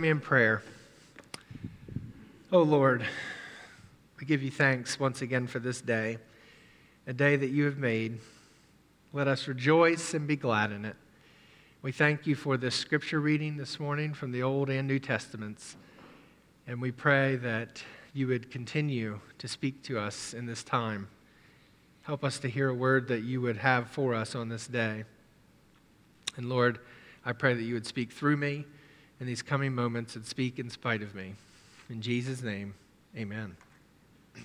me in prayer. Oh Lord, we give you thanks once again for this day, a day that you have made. Let us rejoice and be glad in it. We thank you for this scripture reading this morning from the Old and New Testaments. And we pray that you would continue to speak to us in this time. Help us to hear a word that you would have for us on this day. And Lord, I pray that you would speak through me in these coming moments and speak in spite of me. In Jesus' name, amen.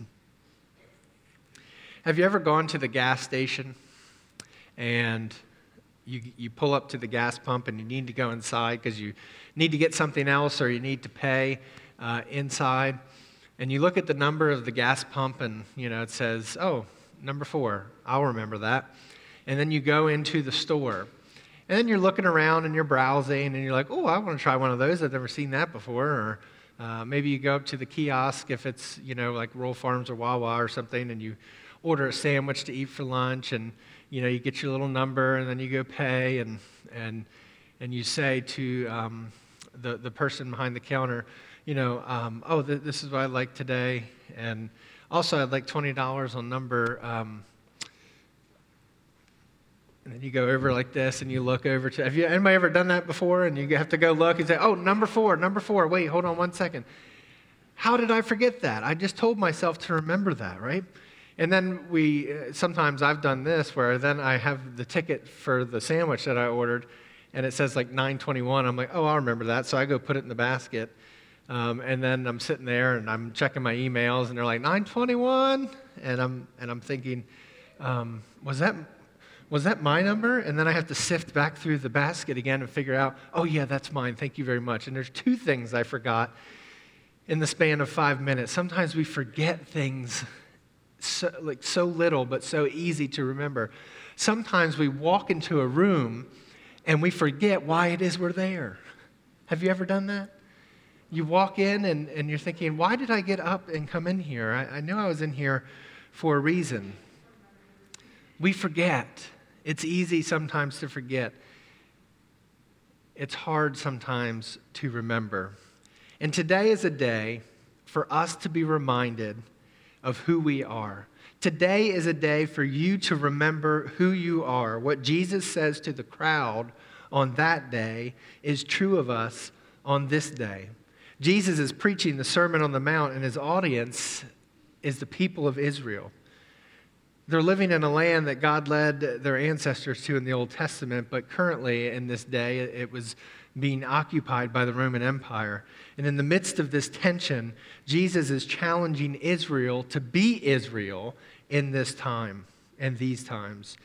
Have you ever gone to the gas station and you, you pull up to the gas pump and you need to go inside because you need to get something else or you need to pay uh, inside? And you look at the number of the gas pump and, you know, it says, oh, number four. I'll remember that. And then you go into the store and then you're looking around and you're browsing and you're like, oh, I want to try one of those. I've never seen that before. Or uh, maybe you go up to the kiosk if it's, you know, like Royal Farms or Wawa or something and you order a sandwich to eat for lunch and, you know, you get your little number and then you go pay and, and, and you say to um, the, the person behind the counter, you know, um, oh, th- this is what I'd like today. And also, I'd like $20 on number um, and then you go over like this and you look over to, have you, anybody ever done that before? And you have to go look and say, oh, number four, number four. Wait, hold on one second. How did I forget that? I just told myself to remember that, right? And then we, uh, sometimes I've done this where then I have the ticket for the sandwich that I ordered and it says like 921. I'm like, oh, I'll remember that. So I go put it in the basket. Um, and then I'm sitting there and I'm checking my emails and they're like 921. And I'm, and I'm thinking, um, was that was that my number? And then I have to sift back through the basket again and figure out, oh, yeah, that's mine. Thank you very much. And there's two things I forgot in the span of five minutes. Sometimes we forget things so, like so little, but so easy to remember. Sometimes we walk into a room and we forget why it is we're there. Have you ever done that? You walk in and, and you're thinking, why did I get up and come in here? I, I knew I was in here for a reason. We forget. It's easy sometimes to forget. It's hard sometimes to remember. And today is a day for us to be reminded of who we are. Today is a day for you to remember who you are. What Jesus says to the crowd on that day is true of us on this day. Jesus is preaching the Sermon on the Mount, and his audience is the people of Israel. They're living in a land that God led their ancestors to in the Old Testament, but currently in this day it was being occupied by the Roman Empire. And in the midst of this tension, Jesus is challenging Israel to be Israel in this time and these times.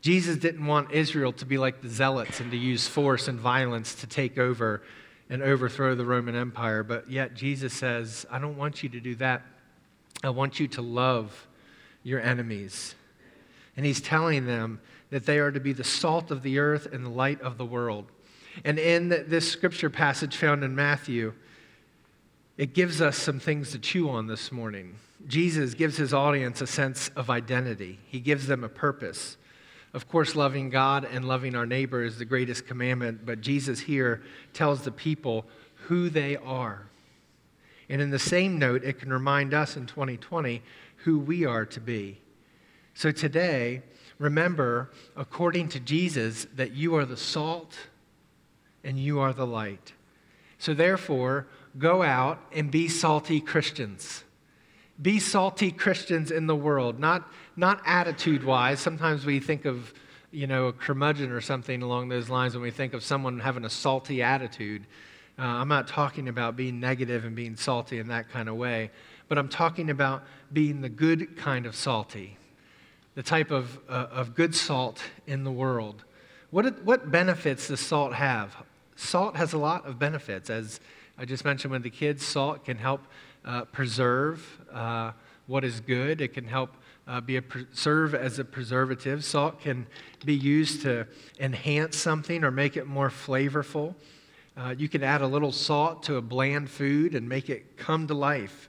Jesus didn't want Israel to be like the zealots and to use force and violence to take over and overthrow the Roman Empire, but yet Jesus says, I don't want you to do that. I want you to love your enemies. And he's telling them that they are to be the salt of the earth and the light of the world. And in this scripture passage found in Matthew, it gives us some things to chew on this morning. Jesus gives his audience a sense of identity, he gives them a purpose. Of course, loving God and loving our neighbor is the greatest commandment, but Jesus here tells the people who they are. And in the same note, it can remind us in 2020 who we are to be. So today, remember, according to Jesus, that you are the salt and you are the light. So therefore, go out and be salty Christians. Be salty Christians in the world, not, not attitude wise. Sometimes we think of, you know, a curmudgeon or something along those lines when we think of someone having a salty attitude. Uh, I'm not talking about being negative and being salty in that kind of way but I'm talking about being the good kind of salty, the type of, uh, of good salt in the world. What, what benefits does salt have? Salt has a lot of benefits. As I just mentioned with the kids, salt can help uh, preserve uh, what is good, it can help uh, be a serve as a preservative. Salt can be used to enhance something or make it more flavorful. Uh, you can add a little salt to a bland food and make it come to life.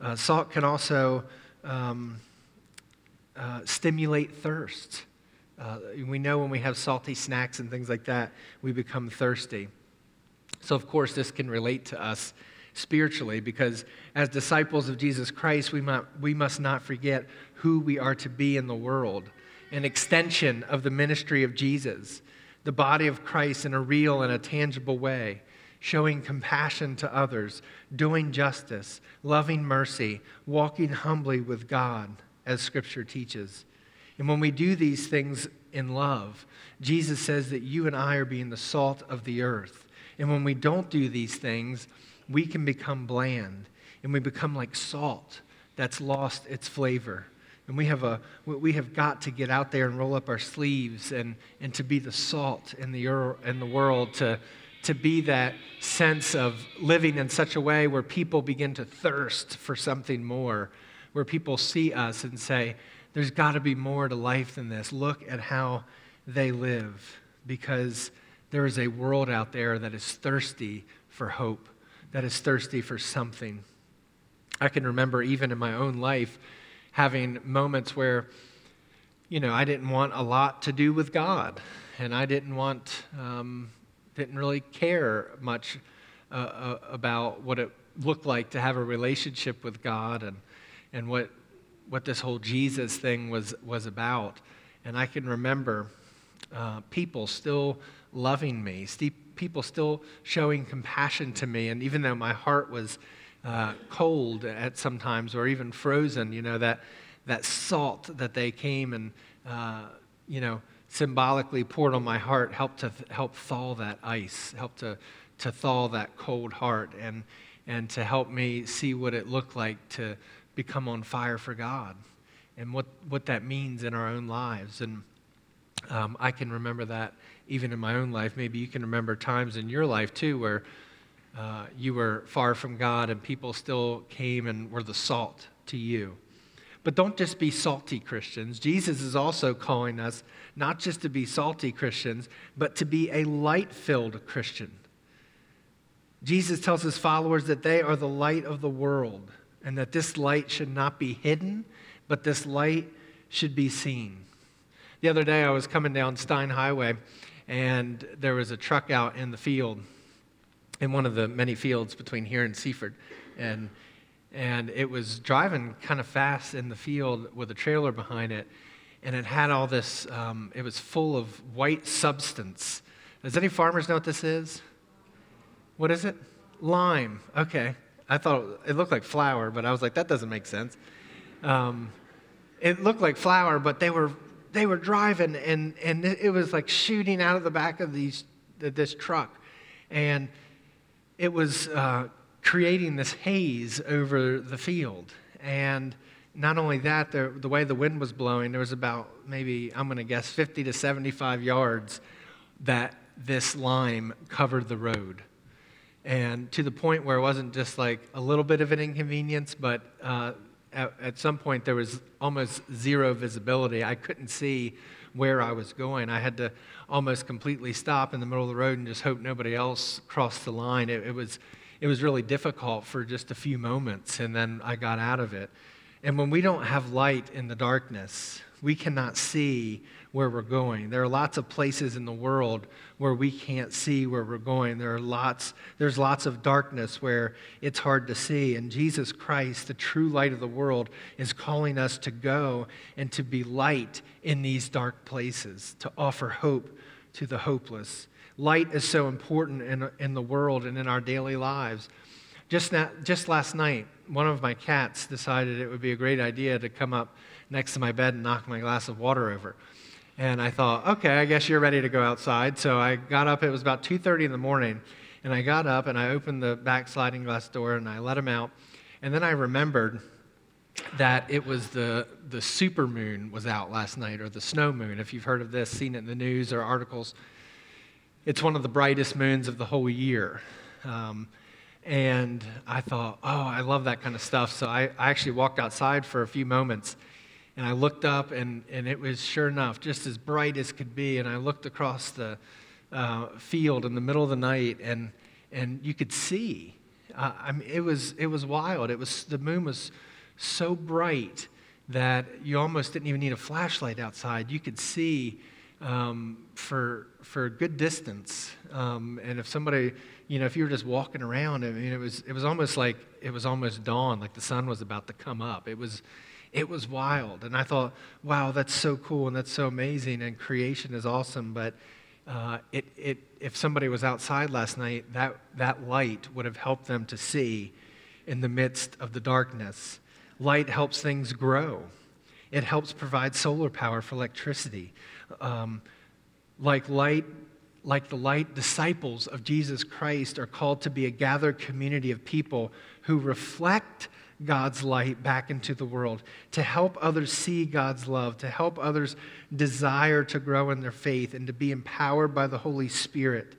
Uh, salt can also um, uh, stimulate thirst. Uh, we know when we have salty snacks and things like that, we become thirsty. So, of course, this can relate to us spiritually because as disciples of Jesus Christ, we, might, we must not forget who we are to be in the world, an extension of the ministry of Jesus, the body of Christ in a real and a tangible way, showing compassion to others, doing justice, loving mercy, walking humbly with God, as Scripture teaches. And when we do these things in love, Jesus says that you and I are being the salt of the earth. And when we don't do these things, we can become bland and we become like salt that's lost its flavor. And we have, a, we have got to get out there and roll up our sleeves and, and to be the salt in the, in the world, to, to be that sense of living in such a way where people begin to thirst for something more, where people see us and say, there's got to be more to life than this. Look at how they live because there is a world out there that is thirsty for hope, that is thirsty for something. I can remember even in my own life having moments where, you know, I didn't want a lot to do with God, and I didn't want, um, didn't really care much uh, uh, about what it looked like to have a relationship with God and, and what what this whole Jesus thing was, was about. And I can remember uh, people still loving me, people still showing compassion to me. And even though my heart was uh, cold at sometimes or even frozen, you know, that, that salt that they came and, uh, you know, symbolically poured on my heart helped to help thaw that ice, helped to, to thaw that cold heart, and, and to help me see what it looked like to become on fire for God and what, what that means in our own lives. And um, I can remember that even in my own life. Maybe you can remember times in your life too where uh, you were far from God and people still came and were the salt to you. But don't just be salty Christians. Jesus is also calling us not just to be salty Christians, but to be a light filled Christian. Jesus tells his followers that they are the light of the world and that this light should not be hidden, but this light should be seen. The other day, I was coming down Stein Highway, and there was a truck out in the field, in one of the many fields between here and Seaford. And, and it was driving kind of fast in the field with a trailer behind it, and it had all this, um, it was full of white substance. Does any farmers know what this is? What is it? Lime. Okay. I thought it looked like flour, but I was like, that doesn't make sense. Um, it looked like flour, but they were they were driving, and and it was like shooting out of the back of these this truck, and it was uh, creating this haze over the field. And not only that, the, the way the wind was blowing, there was about maybe I'm going to guess 50 to 75 yards that this lime covered the road and to the point where it wasn't just like a little bit of an inconvenience, but uh, at, at, some point there was almost zero visibility. I couldn't see where I was going. I had to almost completely stop in the middle of the road and just hope nobody else crossed the line. It, it was, it was really difficult for just a few moments, and then I got out of it. And when we don't have light in the darkness, we cannot see where we're going. There are lots of places in the world where we can't see where we're going. There are lots, there's lots of darkness where it's hard to see. And Jesus Christ, the true light of the world, is calling us to go and to be light in these dark places, to offer hope to the hopeless. Light is so important in, in the world and in our daily lives. Just, not, just last night, one of my cats decided it would be a great idea to come up next to my bed and knock my glass of water over. And I thought, okay, I guess you're ready to go outside. So I got up. It was about 2:30 in the morning, and I got up and I opened the back sliding glass door and I let him out. And then I remembered that it was the the super moon was out last night, or the snow moon. If you've heard of this, seen it in the news or articles, it's one of the brightest moons of the whole year. Um, and I thought, oh, I love that kind of stuff. So I, I actually walked outside for a few moments and I looked up, and, and it was sure enough just as bright as could be. And I looked across the uh, field in the middle of the night, and, and you could see. Uh, I mean, it was, it was wild. It was, the moon was so bright that you almost didn't even need a flashlight outside. You could see um, for for a good distance. Um, and if somebody, you know, if you were just walking around, I mean, it was it was almost like it was almost dawn, like the sun was about to come up. It was it was wild, and I thought, wow, that's so cool and that's so amazing, and creation is awesome. But uh, it it if somebody was outside last night, that that light would have helped them to see in the midst of the darkness. Light helps things grow. It helps provide solar power for electricity. Um, like light, like the light disciples of Jesus Christ are called to be a gathered community of people who reflect God's light back into the world, to help others see God's love, to help others desire to grow in their faith, and to be empowered by the Holy Spirit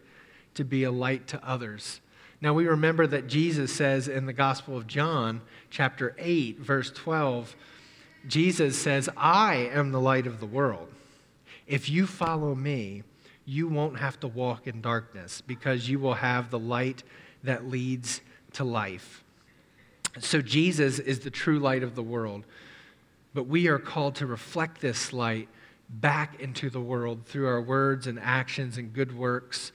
to be a light to others. Now we remember that Jesus says in the Gospel of John, chapter 8, verse 12, Jesus says, I am the light of the world. If you follow me, you won't have to walk in darkness because you will have the light that leads to life. So, Jesus is the true light of the world, but we are called to reflect this light back into the world through our words and actions and good works.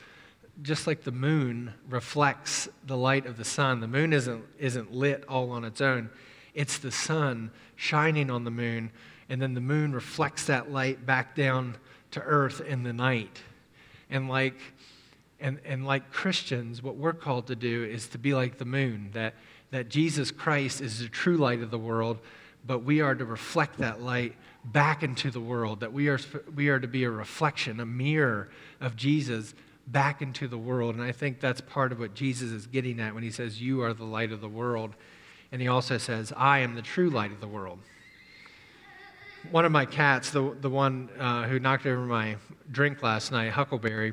Just like the moon reflects the light of the sun, the moon isn't, isn't lit all on its own. It's the sun shining on the moon, and then the moon reflects that light back down to earth in the night. And like, and, and like Christians, what we're called to do is to be like the moon, that, that Jesus Christ is the true light of the world, but we are to reflect that light back into the world, that we are, we are to be a reflection, a mirror of Jesus back into the world. And I think that's part of what Jesus is getting at when he says, You are the light of the world. And he also says, I am the true light of the world one of my cats, the, the one uh, who knocked over my drink last night, Huckleberry,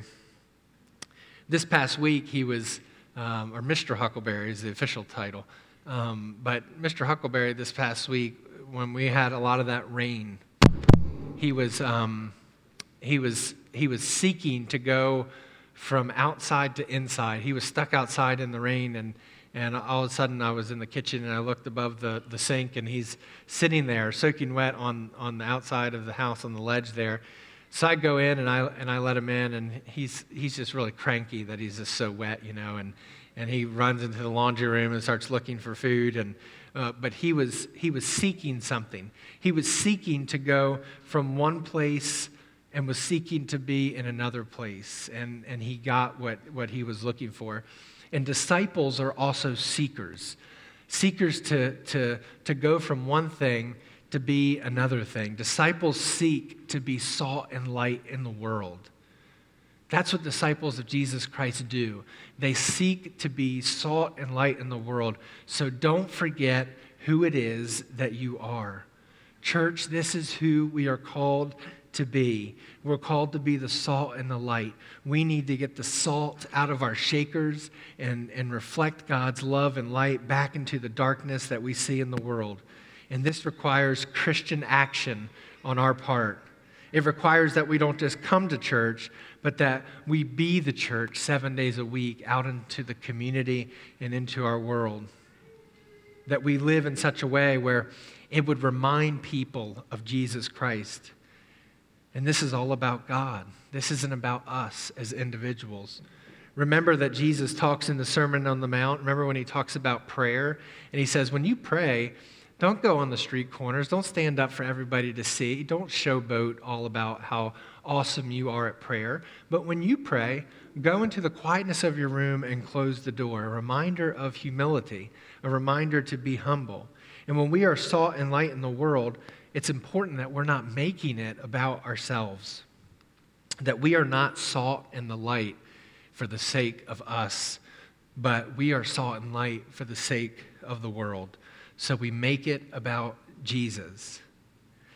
this past week he was, um, or Mr. Huckleberry is the official title, um, but Mr. Huckleberry this past week, when we had a lot of that rain, he was, um, he was, he was seeking to go from outside to inside. He was stuck outside in the rain and and all of a sudden, I was in the kitchen and I looked above the, the sink, and he's sitting there soaking wet on, on the outside of the house on the ledge there. So I go in and I, and I let him in, and he's, he's just really cranky that he's just so wet, you know. And, and he runs into the laundry room and starts looking for food. And, uh, but he was, he was seeking something. He was seeking to go from one place and was seeking to be in another place. And, and he got what, what he was looking for. And disciples are also seekers seekers to, to, to go from one thing to be another thing. Disciples seek to be salt and light in the world. That's what disciples of Jesus Christ do. They seek to be salt and light in the world. So don't forget who it is that you are. Church, this is who we are called to be. We're called to be the salt and the light. We need to get the salt out of our shakers and, and reflect God's love and light back into the darkness that we see in the world. And this requires Christian action on our part. It requires that we don't just come to church, but that we be the church seven days a week out into the community and into our world. That we live in such a way where it would remind people of Jesus Christ. And this is all about God. This isn't about us as individuals. Remember that Jesus talks in the Sermon on the Mount. Remember when he talks about prayer? And he says, when you pray, don't go on the street corners. Don't stand up for everybody to see. Don't showboat all about how awesome you are at prayer. But when you pray, go into the quietness of your room and close the door. A reminder of humility, a reminder to be humble. And when we are salt and light in the world, it's important that we're not making it about ourselves, that we are not salt and the light for the sake of us, but we are salt and light for the sake of the world. So we make it about Jesus.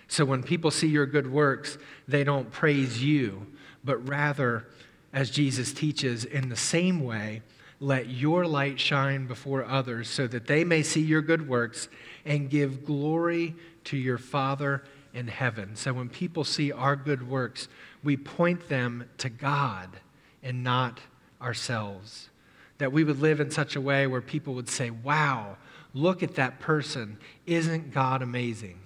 So when people see your good works, they don't praise you, but rather, as Jesus teaches, in the same way, let your light shine before others so that they may see your good works and give glory to your Father in heaven. So when people see our good works, we point them to God and not ourselves. That we would live in such a way where people would say, Wow, look at that person. Isn't God amazing?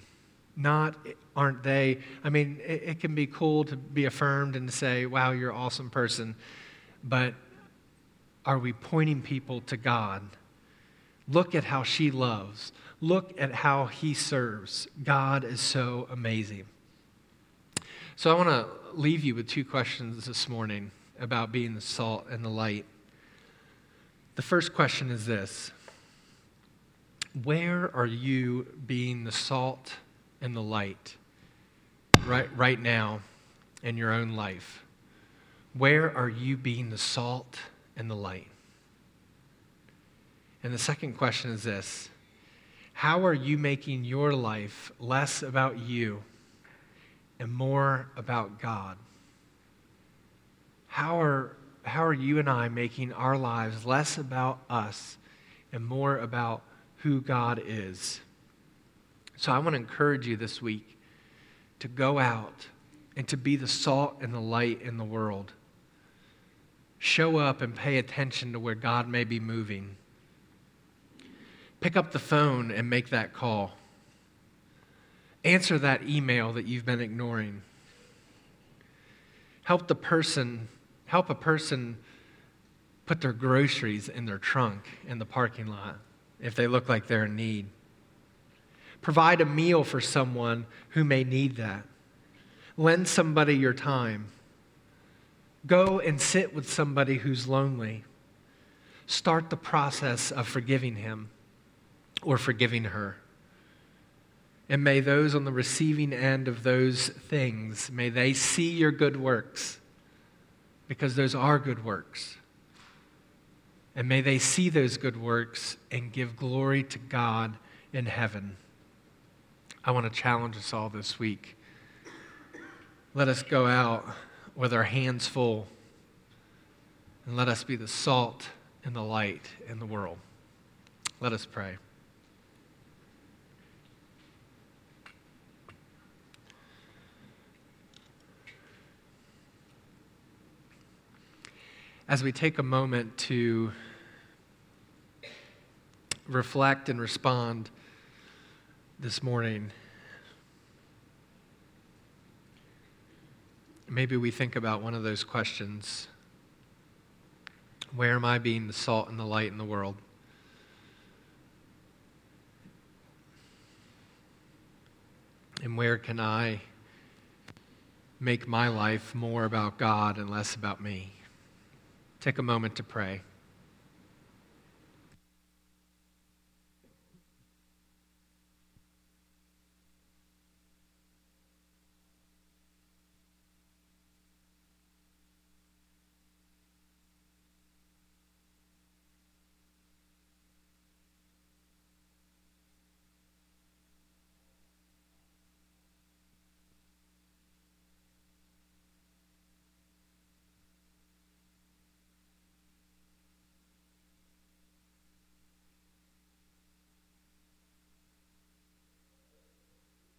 Not, aren't they? I mean, it, it can be cool to be affirmed and to say, wow, you're an awesome person. But are we pointing people to God? Look at how she loves. Look at how he serves. God is so amazing. So I want to leave you with two questions this morning about being the salt and the light. The first question is this Where are you being the salt and the light right, right now in your own life? Where are you being the salt and the light? And the second question is this How are you making your life less about you and more about God? How are, how are you and I making our lives less about us and more about who God is? So I want to encourage you this week to go out and to be the salt and the light in the world. Show up and pay attention to where God may be moving. Pick up the phone and make that call. Answer that email that you've been ignoring. Help the person, help a person put their groceries in their trunk in the parking lot if they look like they're in need. Provide a meal for someone who may need that. Lend somebody your time. Go and sit with somebody who's lonely. Start the process of forgiving him or forgiving her. And may those on the receiving end of those things, may they see your good works, because those are good works. And may they see those good works and give glory to God in heaven. I want to challenge us all this week. Let us go out with our hands full and let us be the salt and the light in the world. Let us pray. as we take a moment to reflect and respond this morning, maybe we think about one of those questions Where am I being the salt and the light in the world? And where can I make my life more about God and less about me? Take a moment to pray.